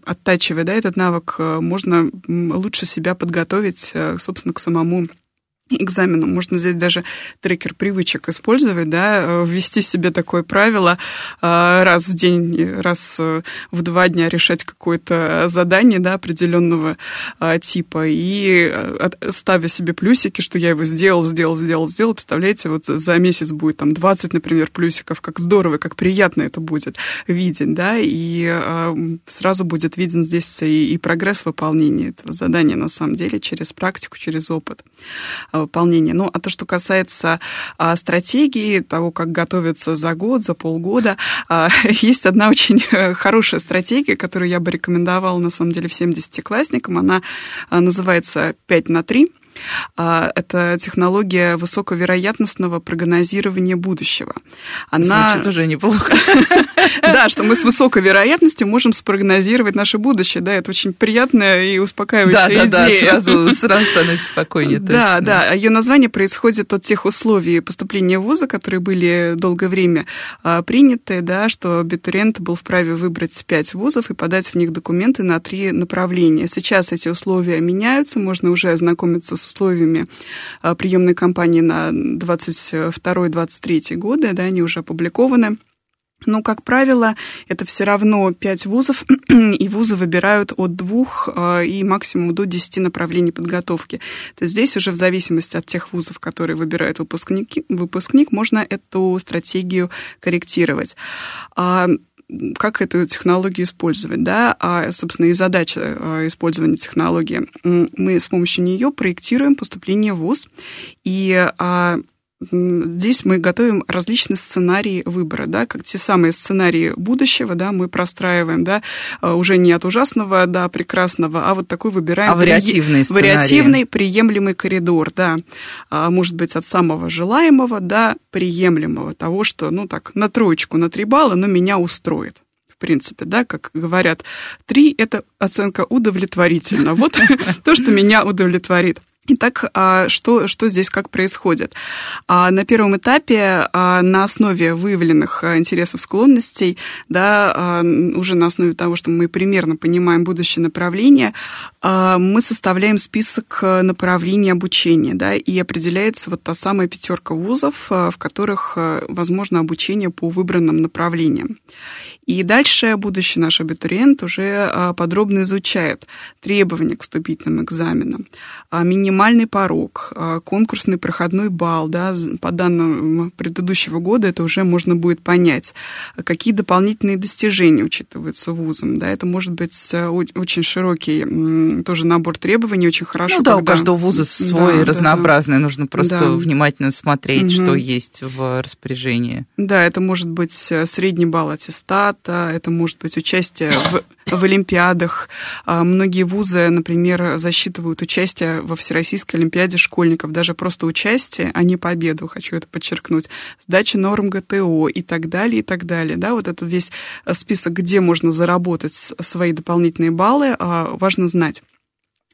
оттачивая да, этот навык, можно лучше себя подготовить, собственно, к самому экзамену. Можно здесь даже трекер привычек использовать, да, ввести себе такое правило а, раз в день, раз э, в два дня решать какое-то задание, да, определенного типа, и э, ставя себе плюсики, что я его сделал, сделал, сделал, сделал, представляете, вот за месяц будет там 20, например, плюсиков, как здорово, как приятно это будет видеть, да, и сразу будет виден здесь и прогресс выполнения этого задания, на самом деле, через практику, через опыт выполнения. Ну, а то, что касается а, стратегии, того, как готовиться за год, за полгода, а, (laughs) есть одна очень э, хорошая стратегия, которую я бы рекомендовала, на самом деле, всем десятиклассникам. Она а, называется «5 на 3». А, это технология высоковероятностного прогнозирования будущего. Она... Звучит уже неплохо. (laughs) Да, что мы с высокой вероятностью можем спрогнозировать наше будущее. Да, это очень приятная и успокаивающая идея. Да, да, сразу, (laughs) сразу становится спокойнее. Да, да. Ее название происходит от тех условий поступления в вуза, которые были долгое время а, приняты, да, что абитуриент был вправе выбрать пять вузов и подать в них документы на три направления. Сейчас эти условия меняются, можно уже ознакомиться с условиями а, приемной кампании на 22-23 годы, да, они уже опубликованы. Но, как правило, это все равно 5 вузов, (clears throat) и вузы выбирают от двух а, и максимум до 10 направлений подготовки. То есть здесь уже в зависимости от тех вузов, которые выбирают выпускники, выпускник, можно эту стратегию корректировать. Как эту технологию использовать, да, а, собственно, и задача а, использования технологии. Мы с помощью нее проектируем поступление в ВУЗ, и а, Здесь мы готовим различные сценарии выбора, да, как те самые сценарии будущего, да, мы простраиваем, да, а, уже не от ужасного до прекрасного, а вот такой выбираем. А вариативный при... Вариативный, приемлемый коридор, да. А, может быть, от самого желаемого до приемлемого, того, что, ну так, на троечку, на три балла, но меня устроит в принципе, да, как говорят, три – это оценка удовлетворительна. Вот (laughs) то, что меня удовлетворит. Итак, а что, что здесь как происходит? А на первом этапе а, на основе выявленных интересов, склонностей, да, уже на основе того, что мы примерно понимаем будущее направление, мы составляем список направлений обучения, да, и определяется вот та самая пятерка вузов, в которых возможно обучение по выбранным направлениям. И дальше будущий наш абитуриент уже а, подробно изучает требования к вступительным экзаменам, а, минимальный порог, а, конкурсный проходной балл, да, по данным предыдущего года это уже можно будет понять, какие дополнительные достижения учитываются вузом. Да, это может быть очень широкий тоже набор требований, очень хорошо. Ну да, когда... у каждого вуза свой да, разнообразный, да. нужно просто да. внимательно смотреть, угу. что есть в распоряжении. Да, это может быть э, средний балл аттестат, аттестата, это может быть участие в, в Олимпиадах. А, многие вузы, например, засчитывают участие во Всероссийской Олимпиаде школьников, даже просто участие, а не победу, хочу это подчеркнуть, сдача норм ГТО и так далее, и так далее. Да, вот этот весь список, где можно заработать свои дополнительные баллы, а, важно знать.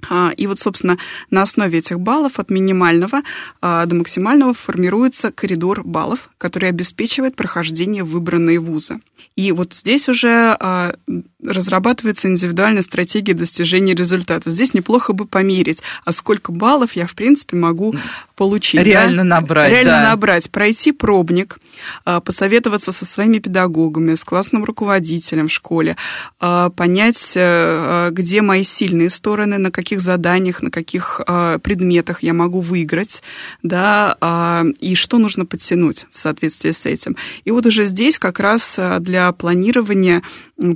А, и вот, собственно, на основе этих баллов от минимального до максимального формируется коридор баллов, который обеспечивает прохождение в выбранные вузы. И вот здесь уже а, разрабатывается индивидуальная стратегия достижения результата. Здесь неплохо бы померить, а сколько баллов я, в принципе, могу получить. Реально да? набрать. Реально да. набрать. Пройти пробник, а, посоветоваться со своими педагогами, с классным руководителем в школе, а, понять, а, где мои сильные стороны, на каких каких заданиях, на каких э, предметах я могу выиграть, да, э, и что нужно подтянуть в соответствии с этим. И вот уже здесь как раз для планирования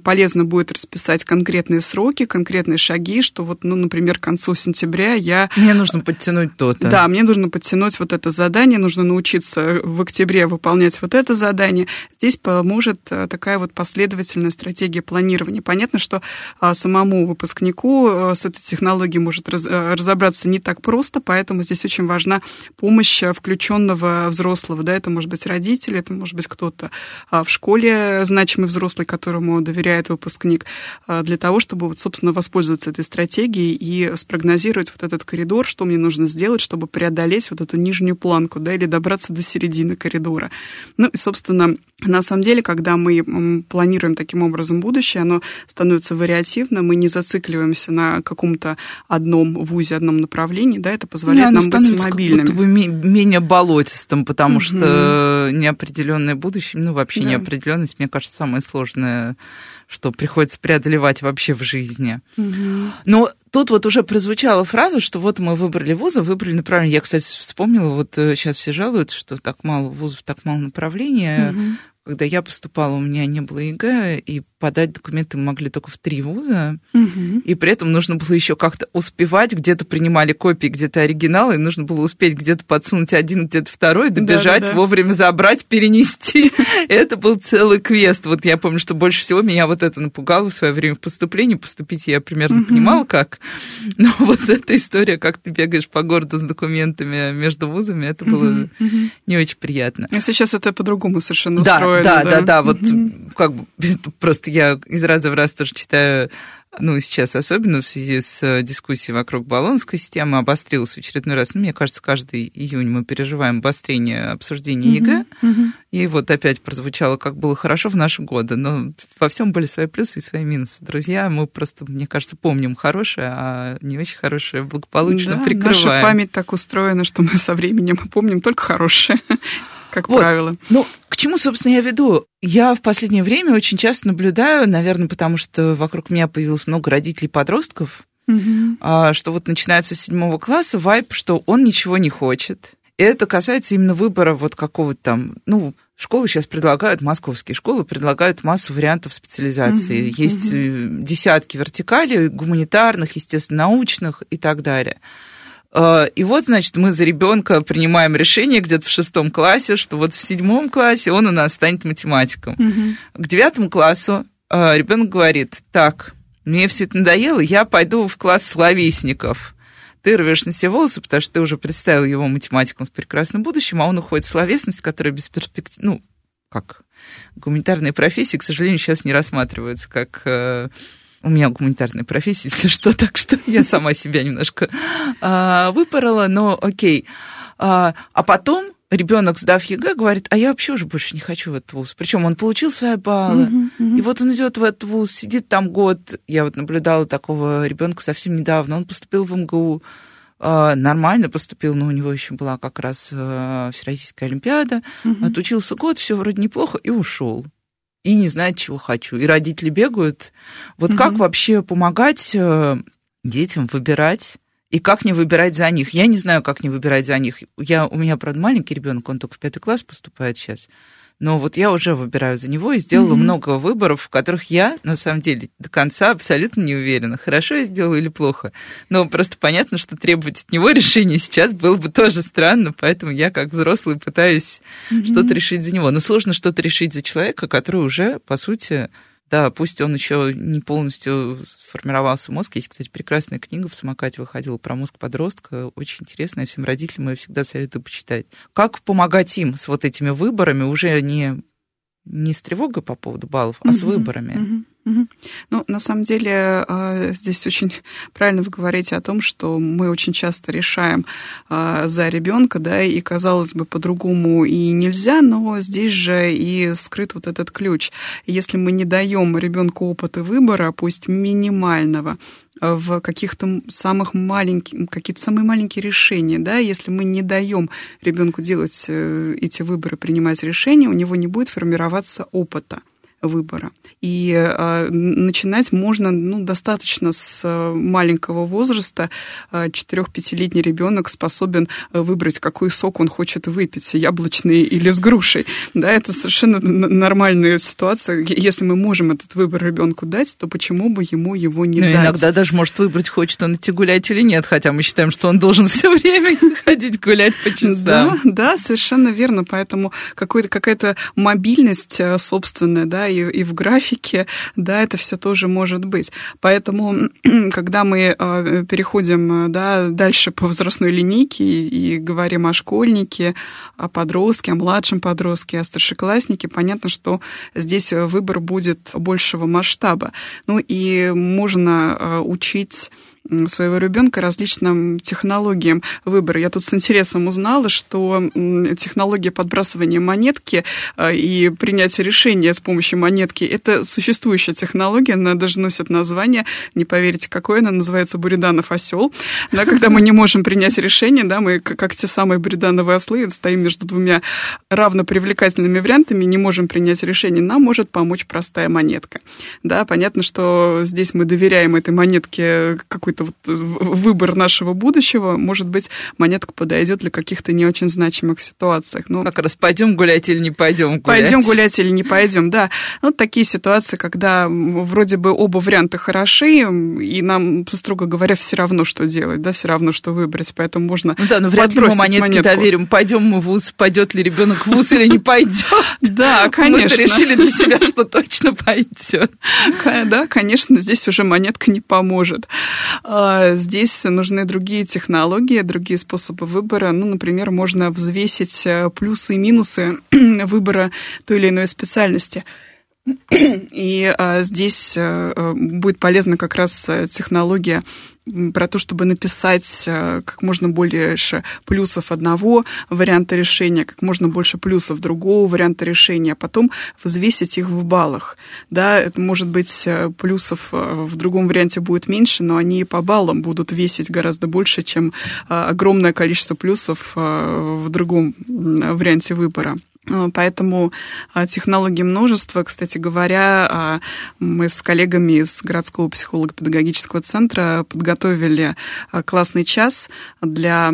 полезно будет расписать конкретные сроки, конкретные шаги, что вот, ну, например, к концу сентября я... Мне нужно подтянуть то-то. Да, мне нужно подтянуть вот это задание, нужно научиться в октябре выполнять вот это задание. Здесь поможет э, такая вот последовательная стратегия планирования. Понятно, что а, самому выпускнику э, с этой технологией может э, разобраться не так просто, поэтому здесь очень важна помощь включенного взрослого. Да, это может быть родители, это может быть кто-то а, в школе значимый взрослый, которому доверяет выпускник, а, для того, чтобы, вот, собственно, воспользоваться этой стратегией и спрогнозировать вот этот коридор, что мне нужно сделать, чтобы преодолеть вот эту нижнюю планку, да, или добраться до середины коридора. Ну и, собственно, на самом деле, когда мы планируем таким образом будущее, оно становится вариативно, мы не зацикливаемся на каком-то одном вузе, одном направлении, да, это позволяет нам быть мобильными. Как будто бы менее болотистым, потому угу. что неопределенное будущее, ну вообще да. неопределенность, мне кажется, самое сложное что приходится преодолевать вообще в жизни. Угу. Но тут вот уже прозвучала фраза, что вот мы выбрали вузы, выбрали направление. Я, кстати, вспомнила, вот сейчас э, все жалуются, что так мало вузов, так мало направления. Угу. Когда я поступала, у меня не было ЕГЭ, и подать документы мы могли только в три вуза, угу. и при этом нужно было еще как-то успевать, где-то принимали копии, где-то оригиналы, и нужно было успеть где-то подсунуть один, где-то второй, добежать, да, да, да. вовремя забрать, перенести. (laughs) Это был целый квест. Вот я помню, что больше всего меня вот это напугало в свое время в поступлении. Поступить я примерно угу. понимала, как. (laughs) Но вот эта история, как ты бегаешь по городу с документами между вузами, это было угу. не очень приятно. А сейчас это по-другому совершенно да, устроено. Да, да, да, да. Вот как бы (laughs) просто я из раза в раз тоже читаю, ну, сейчас особенно в связи с э, дискуссией вокруг болонской системы обострилась в очередной раз. Ну, мне кажется, каждый июнь мы переживаем обострение обсуждения ЕГЭ. Uh-huh, И вот опять прозвучало, как было хорошо в наши годы. Но во всем были свои плюсы и свои минусы. Друзья, мы просто, мне кажется, помним хорошее, а не очень хорошее благополучно да, прикрываем. Наша память так устроена, что мы со временем помним только хорошее как вот. правило. Ну, к чему, собственно, я веду? Я в последнее время очень часто наблюдаю, наверное, потому что вокруг меня появилось много родителей-подростков, угу. что вот начинается с седьмого класса вайп, что он ничего не хочет. И это касается именно выбора вот какого-то там, ну, Школы сейчас предлагают, московские школы предлагают массу вариантов специализации. Угу, Есть угу. десятки вертикалей, гуманитарных, естественно, научных и так далее. А, и вот, значит, мы за ребенка принимаем решение где-то в шестом классе, что вот в седьмом классе он у нас станет математиком. Угу. К девятому классу а, ребенок говорит, так, мне все это надоело, я пойду в класс словесников. Ты рвешь на себе волосы, потому что ты уже представил его математиком с прекрасным будущим, а он уходит в словесность, которая без перспектив... Ну, как? Гуманитарные профессии, к сожалению, сейчас не рассматриваются как э, у меня гуманитарная профессия, если (laughs) что, так что я сама себя немножко а, выпорола, но окей. А, а потом ребенок, сдав ЕГЭ, говорит, а я вообще уже больше не хочу в этот вуз. Причем он получил свои баллы, uh-huh, uh-huh. и вот он идет в этот вуз, сидит там год. Я вот наблюдала такого ребенка совсем недавно. Он поступил в МГУ, а, нормально поступил, но у него еще была как раз а, Всероссийская Олимпиада. Uh-huh. Отучился год, все вроде неплохо, и ушел и не знает, чего хочу. И родители бегают. Вот угу. как вообще помогать э, детям выбирать и как не выбирать за них? Я не знаю, как не выбирать за них. Я, у меня, правда, маленький ребенок, он только в пятый класс поступает сейчас. Но вот я уже выбираю за него и сделала mm-hmm. много выборов, в которых я, на самом деле, до конца абсолютно не уверена, хорошо я сделала или плохо. Но просто понятно, что требовать от него (laughs) решения сейчас было бы тоже странно, поэтому я, как взрослый, пытаюсь mm-hmm. что-то решить за него. Но сложно что-то решить за человека, который уже, по сути, да, пусть он еще не полностью сформировался мозг. Есть, кстати, прекрасная книга в самокате выходила про мозг подростка. Очень интересная. Всем родителям я всегда советую почитать. Как помогать им с вот этими выборами уже не, не с тревогой по поводу баллов, а с выборами? Ну, на самом деле, а, здесь очень (laughs) правильно вы говорите о том, что мы очень часто решаем а, за ребенка, да, и казалось бы, по-другому и нельзя, но здесь же и скрыт вот этот ключ. Если мы не даем ребенку опыта выбора, пусть минимального, в каких-то самых маленьких, какие-то самые маленькие решения, да, если мы не даем ребенку делать э, эти выборы, принимать решения, у него не будет формироваться опыта выбора. И э, начинать можно ну, достаточно с э, маленького возраста. 4-5-летний ребенок способен выбрать, какой сок он хочет выпить, яблочный или с грушей. Да, это совершенно нормальная ситуация. Если мы можем этот выбор ребенку дать, то почему бы ему его не ну, дать? Иногда даже может выбрать, хочет он идти гулять или нет, хотя мы считаем, что он должен (laughs) все время ходить гулять по часам. Да, да, совершенно верно. Поэтому какая-то мобильность собственная, да, и, и в графике, да, это все тоже может быть. Поэтому, когда мы э, переходим да, дальше по возрастной линейке и, и говорим о школьнике, о подростке, о младшем подростке, о старшекласснике, понятно, что здесь выбор будет большего масштаба. Ну и можно э, учить своего ребенка различным технологиям выбора. Я тут с интересом узнала, что технология подбрасывания монетки а, и принятия решения с помощью монетки – это существующая технология, она даже носит название, не поверите, какое, она называется Буриданов осел. Да, когда мы не можем принять решение, да, мы как те самые Буридановые ослы стоим между двумя равнопривлекательными вариантами, не можем принять решение, нам может помочь простая монетка. Да, понятно, что здесь мы доверяем этой монетке какой-то какой-то вот выбор нашего будущего, может быть, монетка подойдет для каких-то не очень значимых ситуациях. Ну, как раз пойдем гулять или не пойдем гулять. Пойдем гулять или не пойдем, да. Ну, такие ситуации, когда вроде бы оба варианта хороши, и нам, строго говоря, все равно, что делать, да, все равно, что выбрать. Поэтому можно ну, Да, но вряд ли мы монетки монетку. доверим. Пойдем мы в ВУЗ, пойдет ли ребенок в ВУЗ или не пойдет. (laughs) Да, конечно. Мы решили для себя, что точно пойдет. Да, конечно, здесь уже монетка не поможет. А, здесь нужны другие технологии, другие способы выбора. Ну, например, можно взвесить э, плюсы и минусы (clears throat) выбора той или иной специальности. (clears throat) И а, здесь а, будет полезна как раз технология про то, чтобы написать э, как можно больше плюсов одного варианта решения, как можно больше плюсов другого варианта решения, а потом взвесить их в баллах. Да, это может быть э, плюсов э, в другом варианте будет меньше, но они по баллам будут весить гораздо больше, чем огромное количество плюсов в другом варианте выбора. Э, поэтому а, технологий множество. Кстати говоря, а, мы с коллегами из городского психолого-педагогического центра подготовили а, классный час для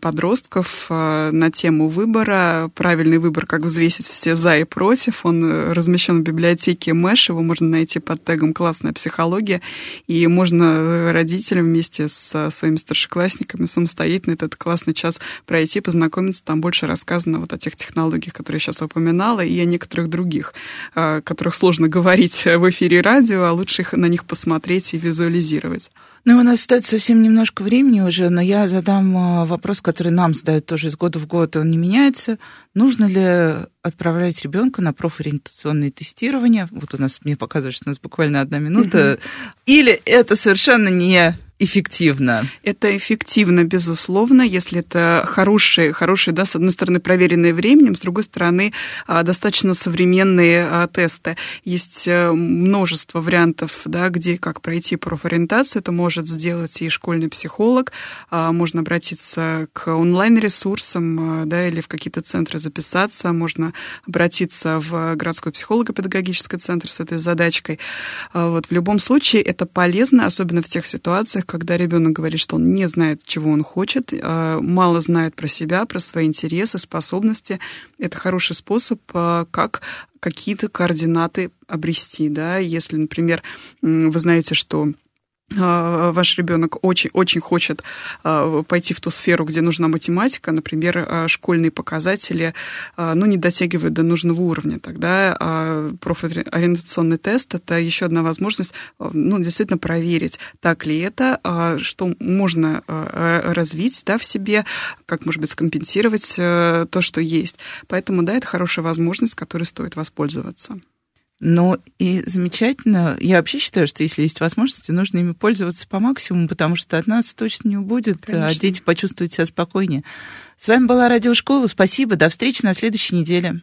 подростков на тему выбора. Правильный выбор, как взвесить все за и против. Он э, размещен в библиотеке Мэш. Его можно найти под тегом «Классная психология». И можно э, родителям вместе с своими старшеклассниками самостоятельно этот классный час пройти, познакомиться. Там больше рассказано вот о тех технологиях, которые которые сейчас упоминала, и о некоторых других, о которых сложно говорить (laughs) в эфире радио, а лучше их, на них посмотреть и визуализировать. Ну, у нас остается совсем немножко времени уже, но я задам а, вопрос, который нам задают тоже из года в год, он не меняется. Нужно ли отправлять ребенка на профориентационные тестирования? Вот у нас, мне показывает, что у нас буквально одна минута. Или это совершенно не эффективно? Это эффективно, безусловно, если это хорошие, хорошие, да, с одной стороны, проверенные временем, с другой стороны, а, достаточно современные а, тесты. Есть э, множество вариантов, да, где как пройти профориентацию. Это может сделать и школьный психолог. А, можно обратиться к онлайн-ресурсам, да, или в какие-то центры записаться. Можно обратиться в городской психолого-педагогический центр с этой задачкой. Вот в любом случае это полезно, особенно в тех ситуациях, когда ребенок говорит, что он не знает, чего он хочет, а, мало знает про себя, про свои интересы, способности. Это хороший способ, а, как какие-то координаты обрести. Да? Если, например, вы знаете, что ваш ребенок очень, очень хочет а, пойти в ту сферу, где нужна математика, например, а, школьные показатели, ну, не дотягивают до нужного уровня, тогда профориентационный тест – это еще одна возможность, ну, действительно проверить, так ли это, что можно развить, да, в себе, как, может быть, скомпенсировать то, что есть. Поэтому, да, это хорошая возможность, которой стоит воспользоваться. Ну и замечательно. Я вообще считаю, что если есть возможности, нужно ими пользоваться по максимуму, потому что от нас точно не убудет, Конечно. а дети почувствуют себя спокойнее. С вами была Радиошкола. Спасибо. До встречи на следующей неделе.